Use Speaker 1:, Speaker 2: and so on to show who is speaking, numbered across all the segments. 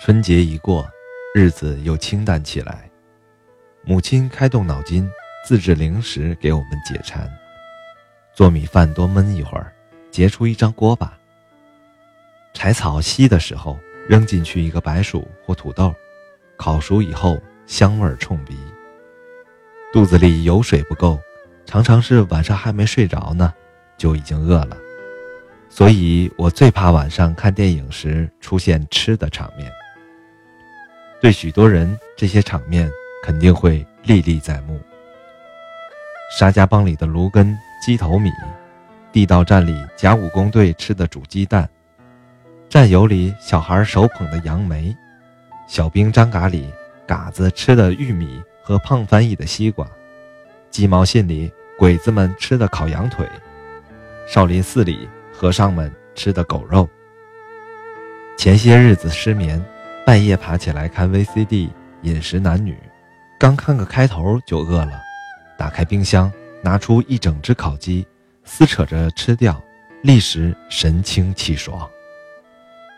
Speaker 1: 春节一过，日子又清淡起来。母亲开动脑筋，自制零食给我们解馋。做米饭多焖一会儿，结出一张锅巴。柴草稀的时候，扔进去一个白薯或土豆，烤熟以后香味冲鼻。肚子里油水不够，常常是晚上还没睡着呢，就已经饿了。所以我最怕晚上看电影时出现吃的场面。对许多人，这些场面肯定会历历在目。沙家浜里的芦根鸡头米，地道战里甲午工队吃的煮鸡蛋，战友里小孩手捧的杨梅，小兵张嘎里嘎子吃的玉米和胖翻译的西瓜，鸡毛信里鬼子们吃的烤羊腿，少林寺里和尚们吃的狗肉。前些日子失眠。半夜爬起来看 VCD，饮食男女，刚看个开头就饿了，打开冰箱拿出一整只烤鸡，撕扯着吃掉，立时神清气爽，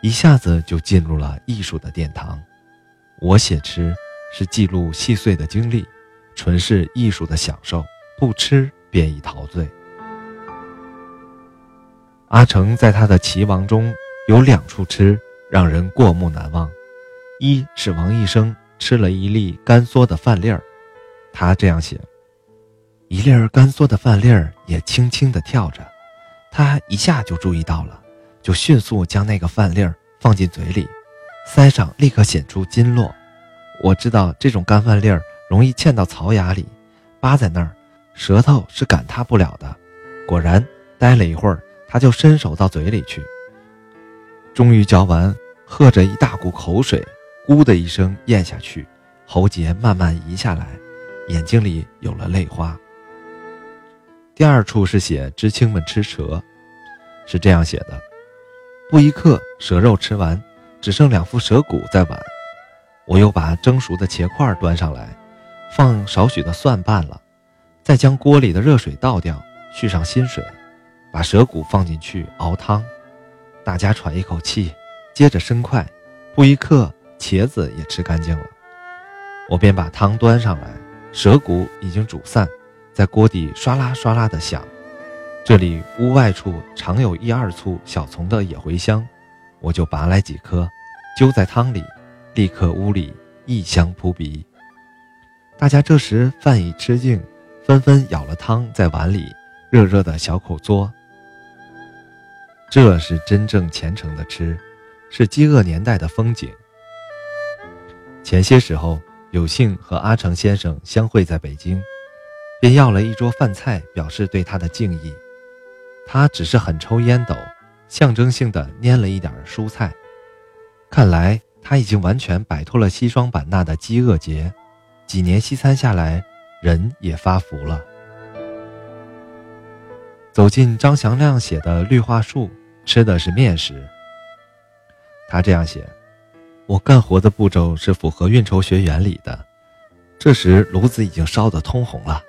Speaker 1: 一下子就进入了艺术的殿堂。我写吃是记录细碎的经历，纯是艺术的享受，不吃便已陶醉。阿成在他的棋王中有两处吃让人过目难忘。一是王医生吃了一粒干缩的饭粒儿，他这样写：一粒儿干缩的饭粒儿也轻轻地跳着，他一下就注意到了，就迅速将那个饭粒儿放进嘴里，腮上立刻显出筋络。我知道这种干饭粒儿容易嵌到槽牙里，扒在那儿，舌头是赶它不了的。果然，待了一会儿，他就伸手到嘴里去，终于嚼完，喝着一大股口水。呜的一声咽下去，喉结慢慢移下来，眼睛里有了泪花。第二处是写知青们吃蛇，是这样写的：不一刻，蛇肉吃完，只剩两副蛇骨在碗。我又把蒸熟的茄块端上来，放少许的蒜拌了，再将锅里的热水倒掉，续上新水，把蛇骨放进去熬汤。大家喘一口气，接着伸筷，不一刻。茄子也吃干净了，我便把汤端上来，蛇骨已经煮散，在锅底唰啦唰啦的响。这里屋外处常有一二簇小丛的野茴香，我就拔来几颗，揪在汤里，立刻屋里异香扑鼻。大家这时饭已吃尽，纷纷舀了汤在碗里，热热的小口嘬。这是真正虔诚的吃，是饥饿年代的风景。前些时候，有幸和阿成先生相会在北京，便要了一桌饭菜，表示对他的敬意。他只是很抽烟斗，象征性的拈了一点蔬菜。看来他已经完全摆脱了西双版纳的饥饿节，几年西餐下来，人也发福了。走进张祥亮写的绿化树，吃的是面食。他这样写。我干活的步骤是符合运筹学原理的。这时炉子已经烧得通红了，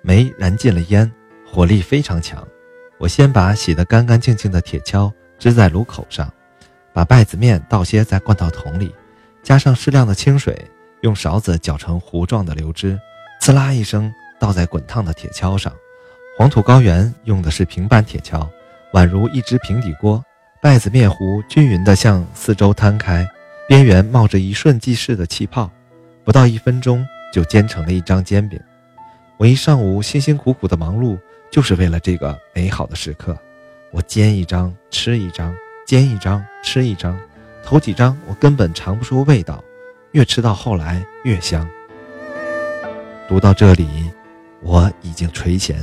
Speaker 1: 煤燃尽了烟，火力非常强。我先把洗得干干净净的铁锹支在炉口上，把稗子面倒些在灌到桶里，加上适量的清水，用勺子搅成糊状的流汁，呲啦一声倒在滚烫的铁锹上。黄土高原用的是平板铁锹，宛如一只平底锅，稗子面糊均匀地向四周摊开。边缘冒着一瞬即逝的气泡，不到一分钟就煎成了一张煎饼。我一上午辛辛苦苦的忙碌，就是为了这个美好的时刻。我煎一张吃一张，煎一张吃一张。头几张我根本尝不出味道，越吃到后来越香。读到这里，我已经垂涎。